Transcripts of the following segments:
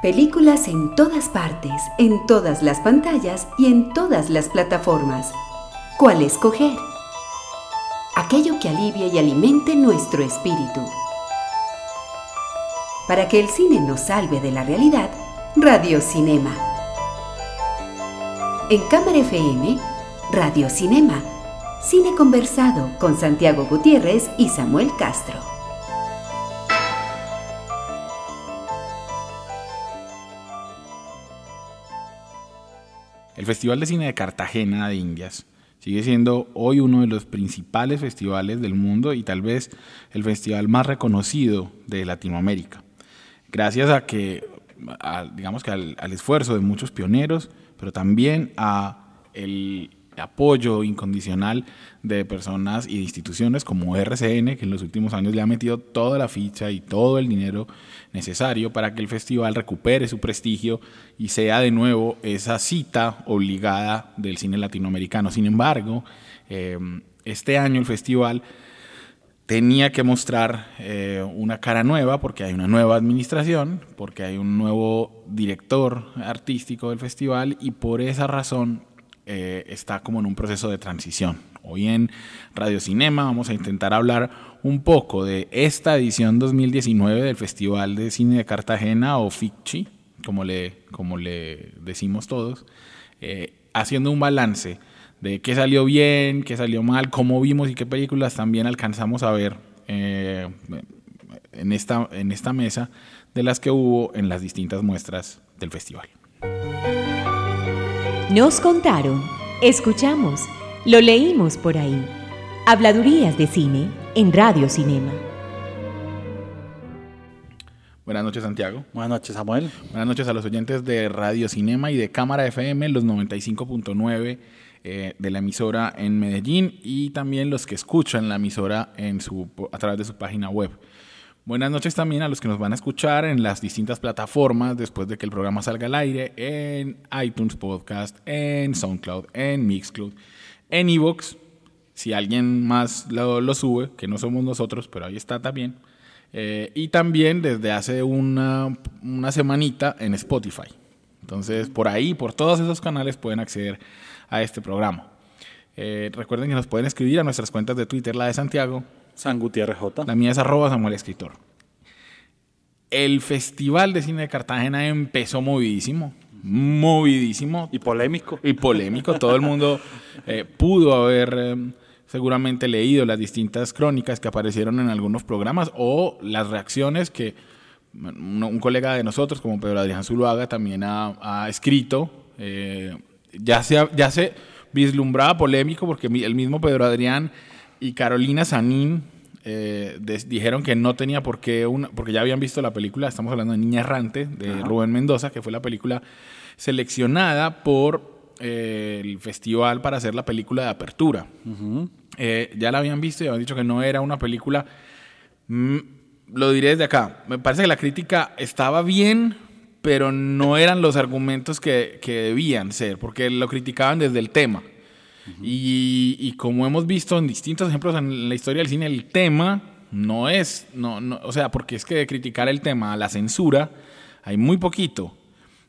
Películas en todas partes, en todas las pantallas y en todas las plataformas. ¿Cuál escoger? Aquello que alivie y alimente nuestro espíritu. Para que el cine nos salve de la realidad, Radio Cinema. En Cámara FM, Radio Cinema. Cine conversado con Santiago Gutiérrez y Samuel Castro. El Festival de Cine de Cartagena de Indias sigue siendo hoy uno de los principales festivales del mundo y tal vez el festival más reconocido de Latinoamérica. Gracias a que, digamos que al, al esfuerzo de muchos pioneros, pero también a el apoyo incondicional de personas y de instituciones como RCN, que en los últimos años le ha metido toda la ficha y todo el dinero necesario para que el festival recupere su prestigio y sea de nuevo esa cita obligada del cine latinoamericano. Sin embargo, eh, este año el festival tenía que mostrar eh, una cara nueva porque hay una nueva administración, porque hay un nuevo director artístico del festival y por esa razón eh, está como en un proceso de transición. Hoy en Radio Cinema vamos a intentar hablar un poco de esta edición 2019 del Festival de Cine de Cartagena o FICCI, como le, como le decimos todos, eh, haciendo un balance de qué salió bien, qué salió mal, cómo vimos y qué películas también alcanzamos a ver eh, en, esta, en esta mesa de las que hubo en las distintas muestras del festival. Nos contaron, escuchamos, lo leímos por ahí. Habladurías de cine en Radio Cinema. Buenas noches, Santiago. Buenas noches, Samuel. Buenas noches a los oyentes de Radio Cinema y de Cámara FM, los 95.9 eh, de la emisora en Medellín y también los que escuchan la emisora en su, a través de su página web. Buenas noches también a los que nos van a escuchar en las distintas plataformas después de que el programa salga al aire, en iTunes Podcast, en SoundCloud, en Mixcloud, en Evox, si alguien más lo, sube, que no somos nosotros, pero ahí está también. Eh, y también desde hace una, una semanita en Spotify. Entonces, por ahí, por todos esos canales pueden acceder a este programa. Eh, recuerden que nos pueden escribir a nuestras cuentas de Twitter, la de Santiago, San Gutiérrez J. La mía es arroba Samuel Escritor. El Festival de Cine de Cartagena empezó movidísimo, movidísimo. Y polémico. Y polémico. Todo el mundo eh, pudo haber eh, seguramente leído las distintas crónicas que aparecieron en algunos programas o las reacciones que un, colega de nosotros, como Pedro Adrián Zuluaga, también ha, escrito. Eh, ya, se, ya se vislumbraba polémico porque el mismo Pedro Adrián y Carolina Sanín eh, dijeron que no tenía por qué, una, porque ya habían visto la película, estamos hablando de Niña Errante, de Rubén Mendoza, que fue la película seleccionada por eh, el festival para hacer la película de apertura. Eh, ya la habían visto y habían dicho que no era una película... Mm, lo diré desde acá, me parece que la crítica estaba bien, pero no eran los argumentos que, que debían ser, porque lo criticaban desde el tema y, como hemos visto en distintos ejemplos en la historia del cine, el tema no es, no, no, o sea, porque es que de criticar el tema a la censura hay muy poquito.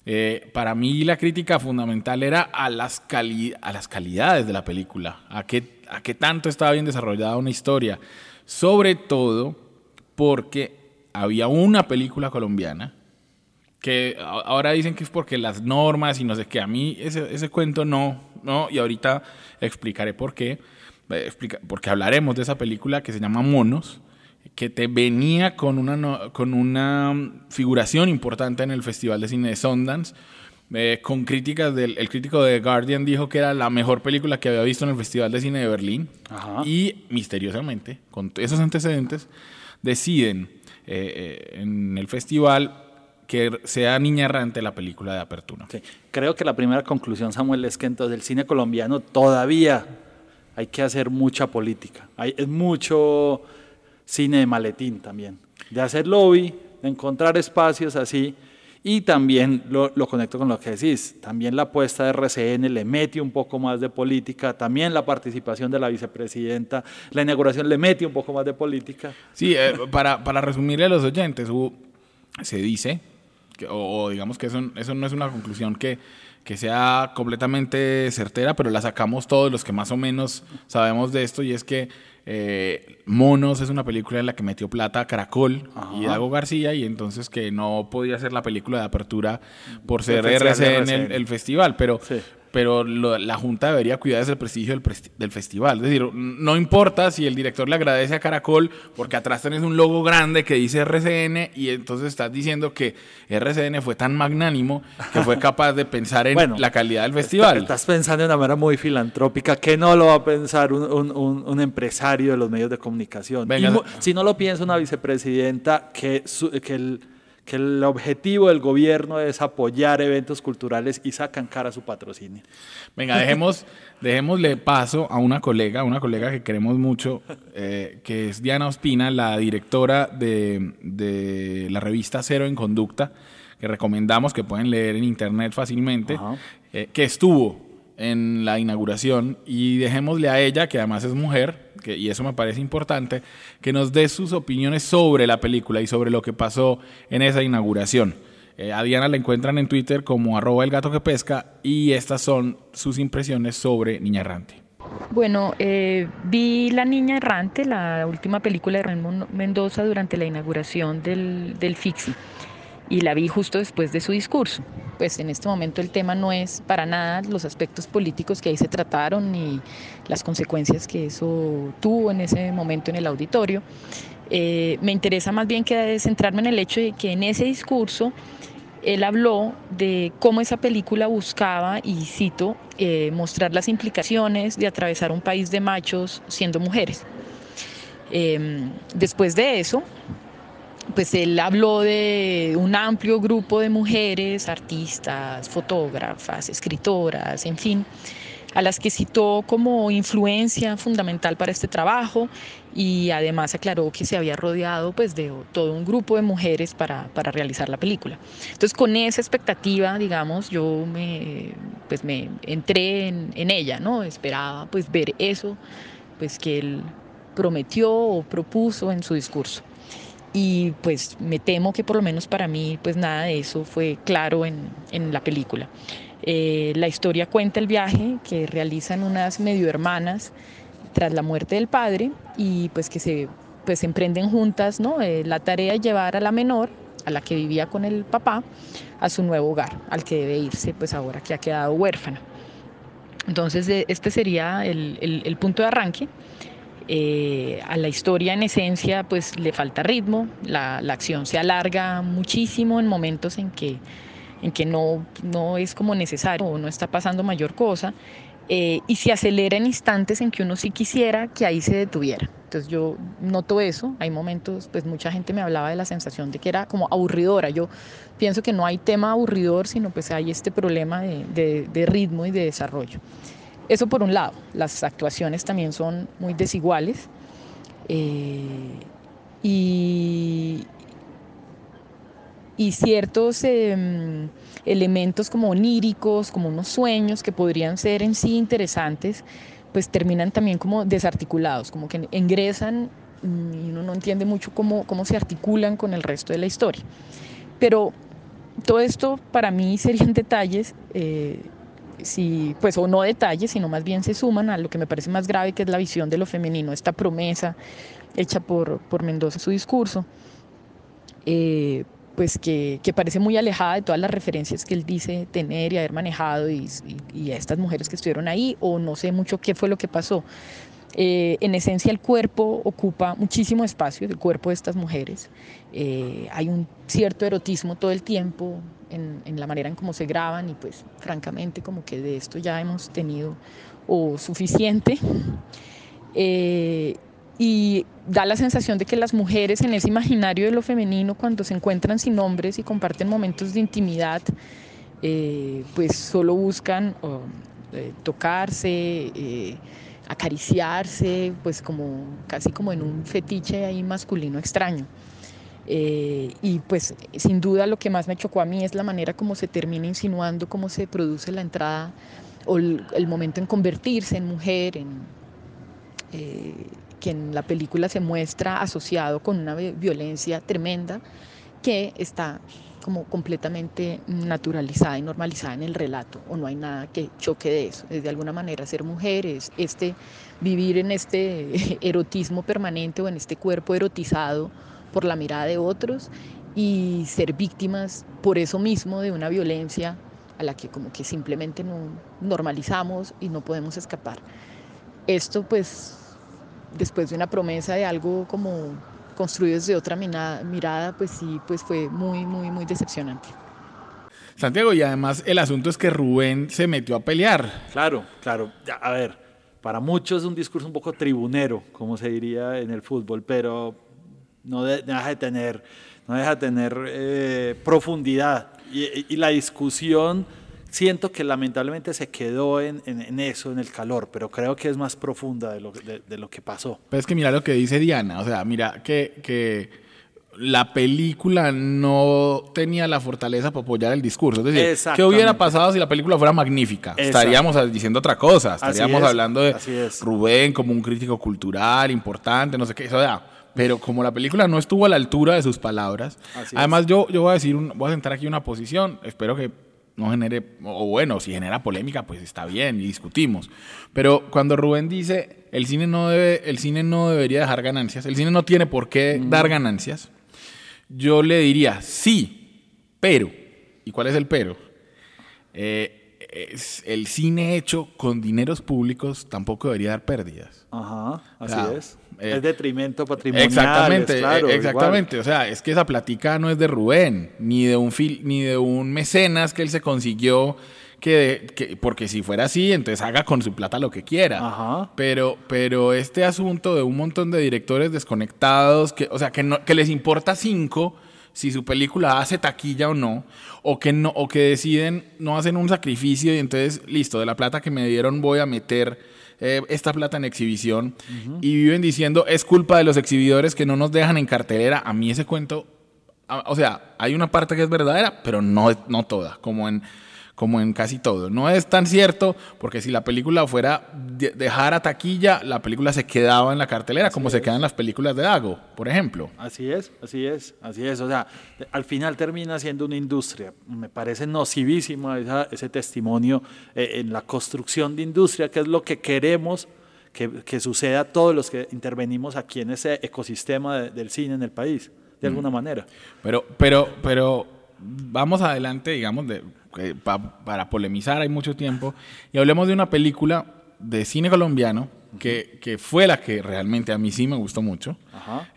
Eh, para mí la crítica fundamental era a las, a las calidades de la película, a qué, a qué tanto estaba bien desarrollada una historia, sobre todo porque había una película colombiana que ahora dicen que es porque las normas y no sé qué, a mí ese, ese cuento no, no, y ahorita explicaré por qué, eh, porque hablaremos de esa película que se llama Monos, que te venía con una, con una figuración importante en el Festival de Cine de Sundance, eh, con críticas del el crítico de Guardian dijo que era la mejor película que había visto en el Festival de Cine de Berlín y misteriosamente con esos antecedentes deciden eh, en el festival que sea Niña Errante la película de apertura. Creo que la primera conclusión, Samuel, es que entonces el cine colombiano todavía hay que hacer mucha política. Hay, es mucho cine de maletín también, de hacer lobby, de encontrar espacios así. Y también lo, lo, conecto con lo que decís, también la apuesta de RCN le mete un poco más de política, también la participación de la vicepresidenta, la inauguración le mete un poco más de política. Sí, eh, para, para resumirle a los oyentes, se dice o, digamos que eso, eso no es una conclusión que, que sea completamente certera, pero la sacamos todos los que más o menos sabemos de esto y es que eh, Monos es una película en la que metió plata Caracol y Dago García y entonces que no podía ser la película de apertura por ser el, el, festival, pero, pero la Junta debería cuidar del prestigio del, del, festival. Es decir, no importa si el director le agradece a Caracol porque atrás tenés un logo grande que dice RCN y entonces estás diciendo que RCN fue tan magnánimo que fue capaz de pensar en la calidad del festival. Estás pensando de una manera muy filantrópica que no lo va a pensar un, un, un empresario de los medios de comunicación. si no lo piensa una vicepresidenta que, que el que el objetivo del gobierno es apoyar eventos culturales y sacan cara a su patrocinio. Venga, dejemos, dejémosle paso a una colega, una colega que queremos mucho, eh, que es Diana Ospina, la directora de, de, la revista Cero en Conducta, que recomendamos que pueden leer en internet fácilmente, eh, que estuvo en la inauguración y dejémosle a ella, que además es mujer, y eso me parece importante, que nos dé sus opiniones sobre la película y sobre lo que pasó en esa inauguración. Eh, a Diana la encuentran en Twitter como arroba el gato que pesca y estas son sus impresiones sobre Niña Errante. Bueno, eh, vi La Niña Errante, la última película de Raymond Mendoza durante la inauguración del, del FIXI y la vi justo después de su discurso. Pues en este momento el tema no es para nada los aspectos políticos que ahí se trataron ni las consecuencias que eso tuvo en ese momento en el auditorio. Eh, me interesa más bien que centrarme en el hecho de que en ese discurso él habló de cómo esa película buscaba, y cito, eh, mostrar las implicaciones de atravesar un país de machos siendo mujeres. Em, después de eso, pues él habló de un amplio grupo de mujeres, artistas, fotógrafas, escritoras, en fin, a las que citó como influencia fundamental para este trabajo y además aclaró que se había rodeado pues de todo un grupo de mujeres para, para realizar la película. Entonces con esa expectativa, digamos, yo me, pues me entré en, en ella, ¿no? Esperaba pues ver eso pues que él prometió o propuso en su discurso y pues me temo que por lo menos para mí pues nada de eso fue claro en, en la película. Eh, la historia cuenta el viaje que realizan unas medio hermanas tras la muerte del padre y pues que se pues emprenden juntas ¿no? Eh, la tarea de llevar a la menor, a la que vivía con el papá, a su nuevo hogar, al que debe irse pues ahora que ha quedado huérfana. Entonces este sería el, el punto de arranque. Eh, a la historia en esencia pues le falta ritmo, la, la, acción se alarga muchísimo en momentos en que, en que no, no es como necesario o no está pasando mayor cosa eh, y se acelera en instantes en que uno sí quisiera que ahí se detuviera. Entonces yo noto eso, hay momentos, pues mucha gente me hablaba de la sensación de que era como aburridora, yo pienso que no hay tema aburridor, sino pues hay este problema de, de, de ritmo y de desarrollo. Eso por un lado, las actuaciones también son muy desiguales eh, y, y, ciertos eh, elementos como oníricos, como unos sueños que podrían ser en sí interesantes, pues terminan también como desarticulados, como que ingresan y uno no entiende mucho cómo, cómo se articulan con el resto de la historia. Pero todo esto para mí serían detalles. Eh, si, pues, o no detalles, sino más bien se suman a lo que me parece más grave, que es la visión de lo femenino, esta promesa hecha por, por Mendoza en su discurso, eh, pues que, que, parece muy alejada de todas las referencias que él dice tener y haber manejado y, a estas mujeres que estuvieron ahí, o no sé mucho qué fue lo que pasó. Eh, en esencia el cuerpo ocupa muchísimo espacio, el cuerpo de estas mujeres. Eh, hay un cierto erotismo todo el tiempo en, en, la manera en cómo se graban y pues francamente como que de esto ya hemos tenido o suficiente. Eh, y da la sensación de que las mujeres en ese imaginario de lo femenino cuando se encuentran sin hombres y comparten momentos de intimidad, eh, pues solo buscan oh, tocarse acariciarse, pues como casi como en un fetiche ahí masculino extraño. Eh, y pues sin duda lo que más me chocó a mí es la manera como se termina insinuando, cómo se produce la entrada o el, momento en convertirse en mujer, en, eh, que en la película se muestra asociado con una violencia tremenda que está como completamente naturalizada y normalizada en el relato, o no hay nada que choque de eso. Es de alguna manera ser mujeres, este, vivir en este erotismo permanente o en este cuerpo erotizado por la mirada de otros y ser víctimas por eso mismo de una violencia a la que como que simplemente no normalizamos y no podemos escapar. Esto pues después de una promesa de algo como construido desde otra mirada, pues sí, pues fue muy, muy, muy decepcionante. Santiago, y además el asunto es que Rubén se metió a pelear. Claro, claro. A ver, para muchos es un discurso un poco tribunero, como se diría en el fútbol, pero no deja de tener, no deja de tener eh, profundidad. y, la discusión siento que lamentablemente se quedó en, eso, en el calor, pero creo que es más profunda de lo, de, lo que pasó. Pero es que mira lo que dice Diana, o sea, mira que, que la película no tenía la fortaleza para apoyar el discurso. Es decir, ¿qué hubiera pasado si la película fuera magnífica? Estaríamos diciendo otra cosa, estaríamos hablando de Rubén como un crítico cultural importante, no sé qué, o sea, pero como la película no estuvo a la altura de sus palabras, además yo, yo voy a decir, voy a sentar aquí una posición, espero que no genere, o bueno, si genera polémica, pues está bien y discutimos. Pero cuando Rubén dice, el cine no, debe, el cine no debería dejar ganancias, el cine no tiene por qué dar ganancias, yo le diría, sí, pero, ¿y cuál es el pero? Eh, es, el cine hecho con dineros públicos tampoco debería dar pérdidas. Ajá, así es. Eh, es detrimento patrimonial. Exactamente, claro, exactamente. O sea, es que esa platica no es de Rubén, ni de un fil, ni de un mecenas que él se consiguió. Que, porque si fuera así, entonces haga con su plata lo que quiera. Ajá. Pero, pero este asunto de un montón de directores desconectados, que, o sea, que, no, que les importa cinco si su película hace taquilla o no, o que no, o que deciden no hacen un sacrificio y entonces, listo, de la plata que me dieron voy a meter eh, esta plata en exhibición y viven diciendo es culpa de los exhibidores que no nos dejan en cartelera. A mí ese cuento, o sea, hay una parte que es verdadera, pero no, no toda, como en como en casi todo. No es tan cierto, porque si la película fuera de dejar a taquilla, la película se quedaba en la cartelera, como se quedan las películas de Dago, por ejemplo. Así es, así es, así es. O sea, al final termina siendo una industria. Me parece nocivísimo ese testimonio eh, en la construcción de industria, que es lo que queremos que, que, suceda a todos los que intervenimos aquí en ese ecosistema del cine en el país, de mm. alguna manera. Pero, pero, pero vamos adelante, digamos, de, para polemizar hay mucho tiempo, y hablemos de una película de cine colombiano que, que, fue la que realmente a mí sí me gustó mucho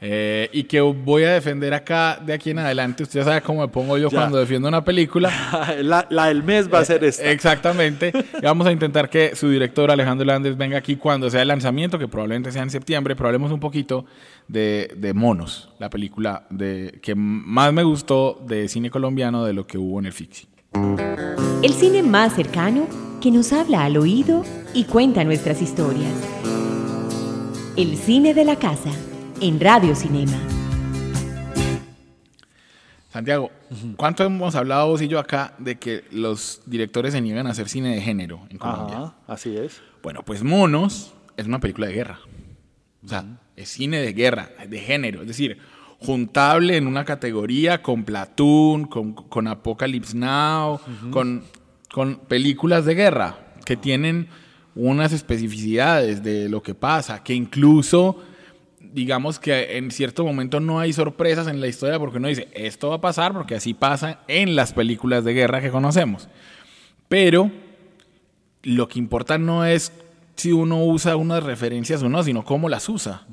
eh, y que voy a defender acá de aquí en adelante. Usted sabe cómo me pongo yo cuando defiendo una película. la, la, del mes va a ser esta. Exactamente. y vamos a intentar que su director Alejandro Landes venga aquí cuando sea el lanzamiento, que probablemente sea en septiembre, pero hablemos un poquito de, de Monos, la película de, que más me gustó de cine colombiano de lo que hubo en el Fixi. El cine más cercano que nos habla al oído y cuenta nuestras historias. El cine de la casa en Radio Cinema. Santiago, ¿cuánto hemos hablado vos y yo acá de que los directores se niegan a hacer cine de género en Colombia? así es. Bueno, pues Monos es una película de guerra. O sea, es cine de guerra, de género. Es decir, juntable en una categoría con Platoon, con, Apocalypse Now, con, con películas de guerra que tienen unas especificidades de lo que pasa, que incluso digamos que en cierto momento no hay sorpresas en la historia porque uno dice, esto va a pasar porque así pasa en las películas de guerra que conocemos. Pero lo que importa no es si uno usa unas referencias o no, sino cómo las usa.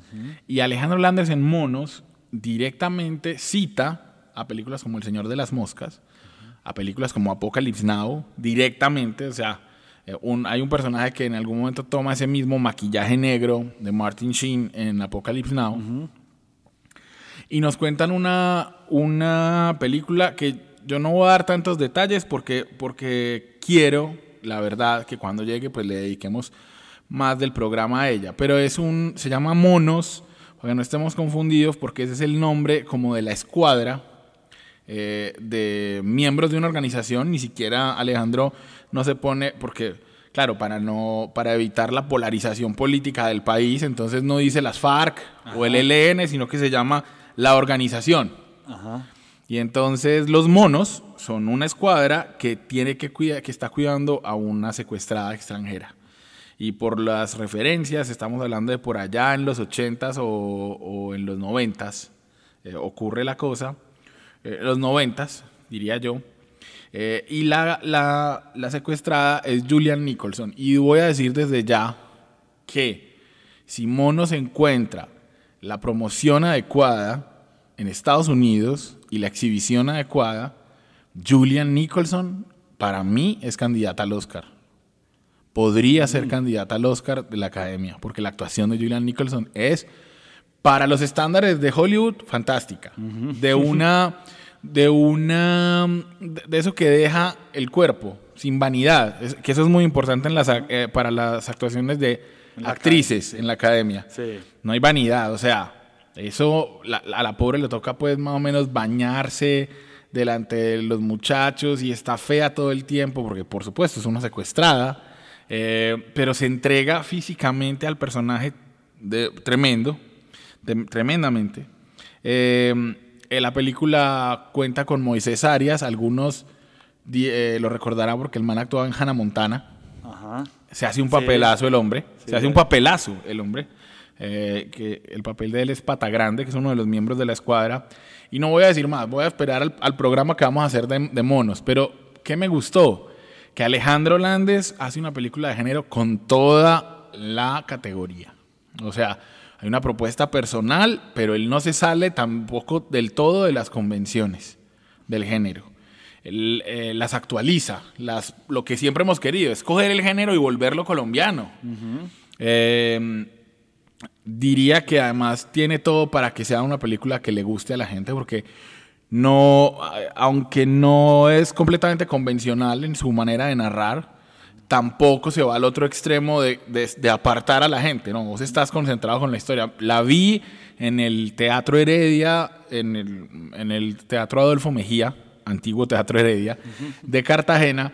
Y Alejandro Landers en Monos directamente cita a películas como El Señor de las Moscas, a películas como Apocalypse Now, directamente, o sea, eh, hay un personaje que en algún momento toma ese mismo maquillaje negro de Martin Sheen en Apocalypse Now. Y nos cuentan una, una película que yo no voy a dar tantos detalles porque, porque quiero, la verdad, que cuando llegue pues le dediquemos más del programa a ella. Pero es un, se llama Monos, para que no estemos confundidos, porque ese es el nombre como de la escuadra eh, de miembros de una organización, ni siquiera Alejandro no se pone, porque claro, para no, para evitar la polarización política del país, entonces no dice las FARC o el ELN, sino que se llama la organización. Y entonces los monos son una escuadra que, tiene que, cuida, que está cuidando a una secuestrada extranjera. Y por las referencias, estamos hablando de por allá en los 80s o, o en los 90s, eh, ocurre la cosa. Eh, los 90s, diría yo. Eh, y la, la, la secuestrada es Julian Nicholson. Y voy a decir desde ya que si Mono se encuentra la promoción adecuada en Estados Unidos y la exhibición adecuada, Julian Nicholson para mí es candidata al Oscar. Podría ser candidata al Oscar de la Academia, porque la actuación de Julian Nicholson es, para los estándares de Hollywood, fantástica. De una, de una, de eso que deja el cuerpo, sin vanidad, Es- que eso es muy importante en las, eh, para las actuaciones de la actrices en la Academia. Sí. No hay vanidad, o sea, eso la- a la pobre le toca pues más o menos bañarse delante de los muchachos y está fea todo el tiempo porque por supuesto es una secuestrada, eh, pero se entrega físicamente al personaje de, tremendo, tremendamente. Eh, eh, la película cuenta con Moisés Arias, algunos eh, lo recordarán porque el man actuaba en Hannah Montana. Ajá. Se hace un Sí. papelazo el hombre. Sí. Se hace un papelazo el hombre. Eh, que el papel de él es Pata Grande, que es uno de los miembros de la escuadra. Y no voy a decir más, voy a esperar al, al programa que vamos a hacer de, de monos. Pero, ¿qué me gustó? Que Alejandro Landes hace una película de género con toda la categoría. O sea, hay una propuesta personal, pero él no se sale tampoco del todo de las convenciones del género. Él, eh, las actualiza, las, lo que siempre hemos querido, es coger el género y volverlo colombiano. Eh, diría que además tiene todo para que sea una película que le guste a la gente, porque no, aunque no es completamente convencional en su manera de narrar, tampoco se va al otro extremo de, de- de apartar a la gente, ¿no? Vos estás concentrado con la historia. La vi en el Teatro Heredia, en el, en el Teatro Adolfo Mejía, antiguo Teatro Heredia, de Cartagena,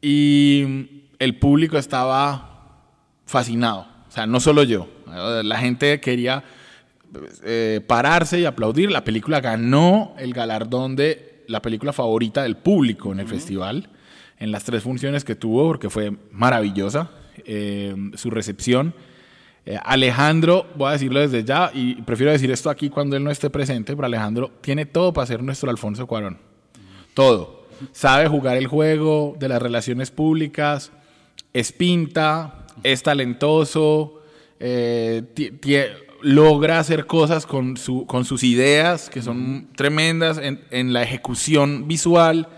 y el público estaba fascinado. O sea, no solo yo. La gente quería eh, pararse y aplaudir. La película ganó el galardón de la película favorita del público en el festival, en las tres funciones que tuvo, porque fue maravillosa eh, su recepción. Eh, Alejandro, voy a decirlo desde ya, y prefiero decir esto aquí cuando él no esté presente, pero Alejandro tiene todo para ser nuestro Alfonso Cuarón. Todo. Sabe jugar el juego de las relaciones públicas, es pinta, es talentoso, eh, logra hacer cosas con, su, con sus ideas que son tremendas en, en la ejecución visual.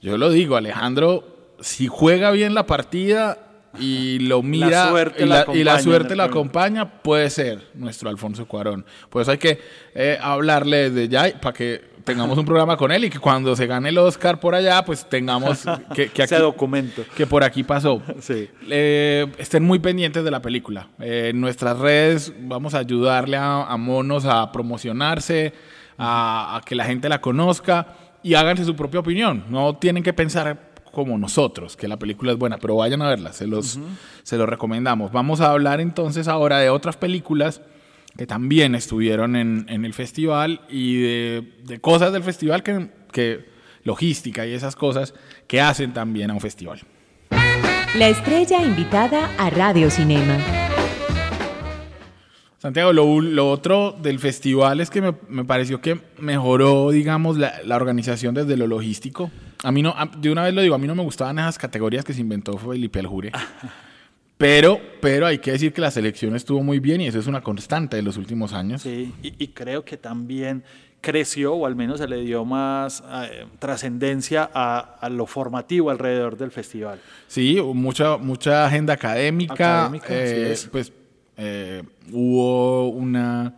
Yo lo digo, Alejandro, si juega bien la partida y lo mira suerte y, la la, y la acompaña, suerte la acompaña, puede ser nuestro Alfonso Cuarón. Por eso hay que eh, hablarle desde ya para que tengamos un programa con él y que cuando se gane el Oscar por allá, pues tengamos que, que Ese aquí- documento. que por aquí pasó. Sí. Eh, estén muy pendientes de la película. Eh, en nuestras redes vamos a ayudarle a, a Monos a promocionarse, a, a que la gente la conozca y háganse su propia opinión. No tienen que pensar como nosotros, que la película es buena, pero vayan a verla, se los, se los recomendamos. Vamos a hablar entonces ahora de otras películas que también estuvieron en, en el festival y de, de cosas del festival que, que logística y esas cosas que hacen también a un festival. La estrella invitada a Radio Cinema. Santiago, lo, lo otro del festival es que me, me pareció que mejoró, digamos, la, la organización desde lo logístico. A mí no, a- de una vez lo digo, a mí no me gustaban esas categorías que se inventó Felipe Aljure. Pero, pero hay que decir que la selección estuvo muy bien y eso es una constante de los últimos años. Sí, y, y creo que también creció, o al menos se le dio más eh, trascendencia a, a lo formativo alrededor del festival. Sí, mucha, mucha agenda académica. Eh, es. Pues eh, hubo una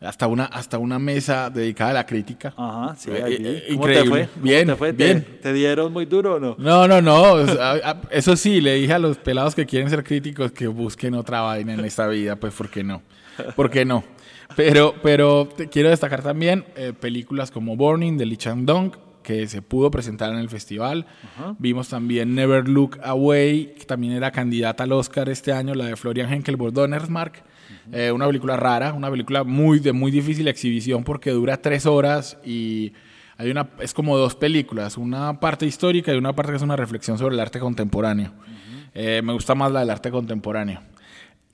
hasta una hasta una mesa dedicada a la crítica. Ajá, sí, Eh, eh, vi. ¿Cómo te increíble. fue? ¿Cómo Bien, te fue? ¿Te- bien. ¿Te, dieron muy duro o no? No, no, no. o sea, Eso sí, le dije a los pelados que quieren ser críticos que busquen otra vaina en esta vida, pues ¿por qué no? ¿Por qué no? Pero, pero te quiero destacar también eh, películas como Burning de Lee Chang-dong, que se pudo presentar en el festival. Vimos también Never Look Away, que también era candidata al Oscar este año, la de Florian Henkel Bordonersmark. Eh, una película rara, una película muy de muy difícil exhibición porque dura tres horas y hay una, es como dos películas, una parte histórica y una parte que es una reflexión sobre el arte contemporáneo. Eh, me gusta más la del arte contemporáneo.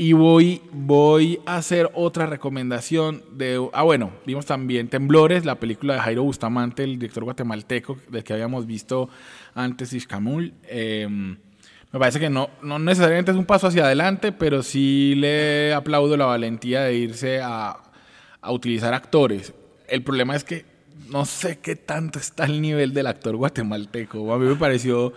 Y voy, voy a hacer otra recomendación de... Ah, bueno, vimos también Temblores, la película de Jairo Bustamante, el director guatemalteco, del que habíamos visto antes Iscamul. Eh, me parece que no, no necesariamente es un paso hacia adelante, pero sí le aplaudo la valentía de irse a, a utilizar actores. El problema es que no sé qué tanto está el nivel del actor guatemalteco. A mí me pareció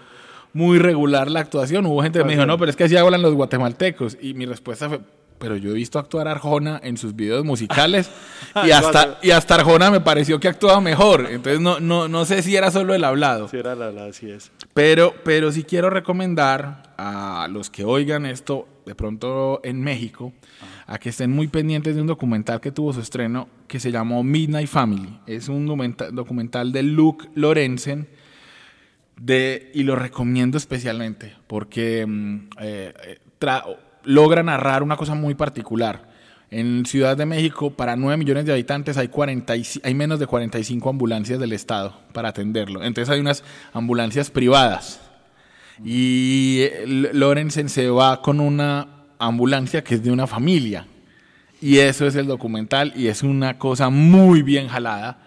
muy regular la actuación. Hubo gente que me dijo, no, pero es que así hablan los guatemaltecos. Y mi respuesta fue, pero yo he visto actuar a Arjona en sus videos musicales y hasta, y hasta Arjona me pareció que actuaba mejor. Entonces no, no, no sé si era solo el hablado. Sí, era el hablado, así es. Pero, pero sí quiero recomendar a los que oigan esto de pronto en México, a que estén muy pendientes de un documental que tuvo su estreno que se llamó Midnight Family. Es un documental de Luke Lorenzen de, y lo recomiendo especialmente porque mm, eh, logra narrar una cosa muy particular. En Ciudad de México, para 9 millones de habitantes, hay, 40 hay menos de 45 ambulancias del Estado para atenderlo. Entonces hay unas ambulancias privadas. Y eh, Lorenzen se va con una ambulancia que es de una familia. Y eso es el documental y es una cosa muy bien jalada.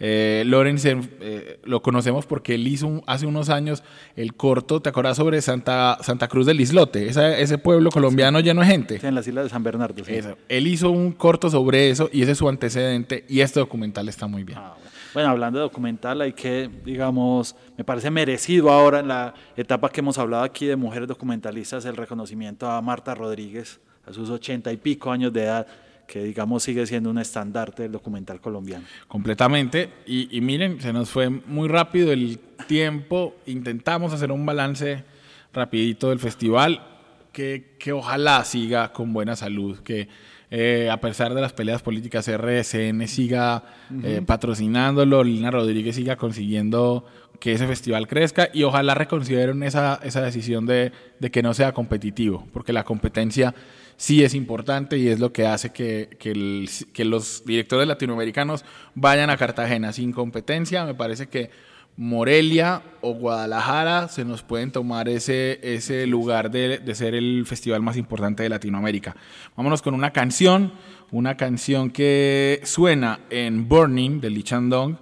Eh, Lorenzen eh, lo conocemos porque él hizo hace unos años el corto, ¿te acuerdas sobre Santa, Santa Cruz del Islote? ese pueblo colombiano lleno de gente. en las islas de San Bernardo. Él hizo un corto sobre eso y ese es su antecedente y este documental está muy bien. Ah, bueno, hablando de documental, hay que, digamos, me parece merecido ahora en la etapa que hemos hablado aquí de mujeres documentalistas el reconocimiento a Marta Rodríguez a sus ochenta y pico años de edad que digamos sigue siendo un estandarte del documental colombiano. Completamente. Y, miren, se nos fue muy rápido el tiempo. Intentamos hacer un balance rapidito del festival que, que ojalá siga con buena salud, que eh, a pesar de las peleas políticas, RSN siga eh, patrocinándolo, Lina Rodríguez siga consiguiendo que ese festival crezca y ojalá reconsideren esa, esa decisión de, de que no sea competitivo, porque la competencia sí es importante y es lo que hace que, que, los directores latinoamericanos vayan a Cartagena sin competencia. Me parece que Morelia o Guadalajara se nos pueden tomar ese, ese lugar de, de, ser el festival más importante de Latinoamérica. Vámonos con una canción, una canción que suena en Burning de Lee Chandong,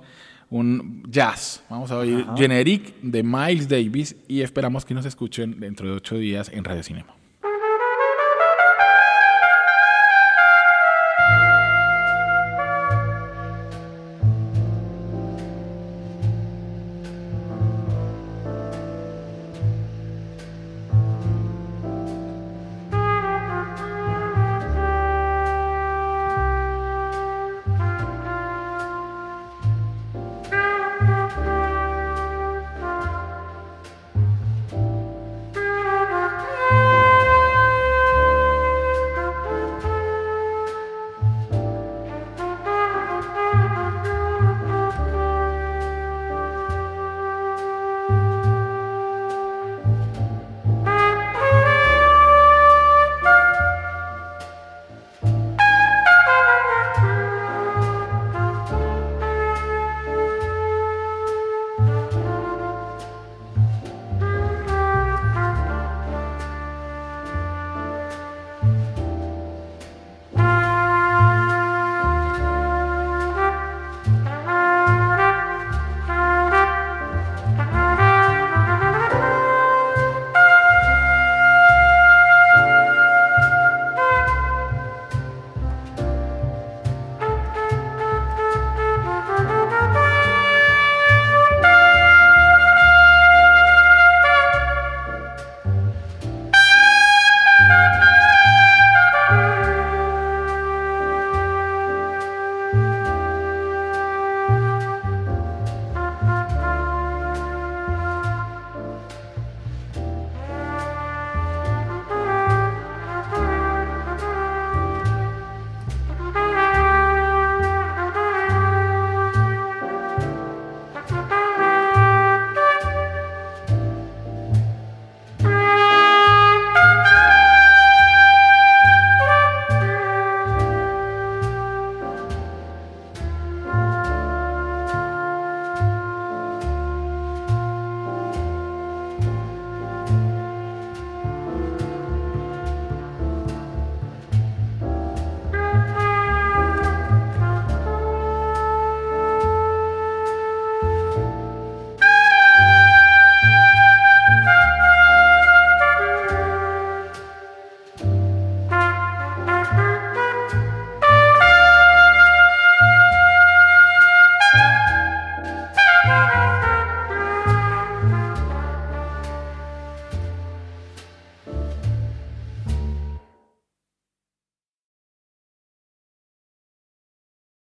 un jazz. Vamos a oír Generic de Miles Davis y esperamos que nos escuchen dentro de ocho días en Radio Cinema.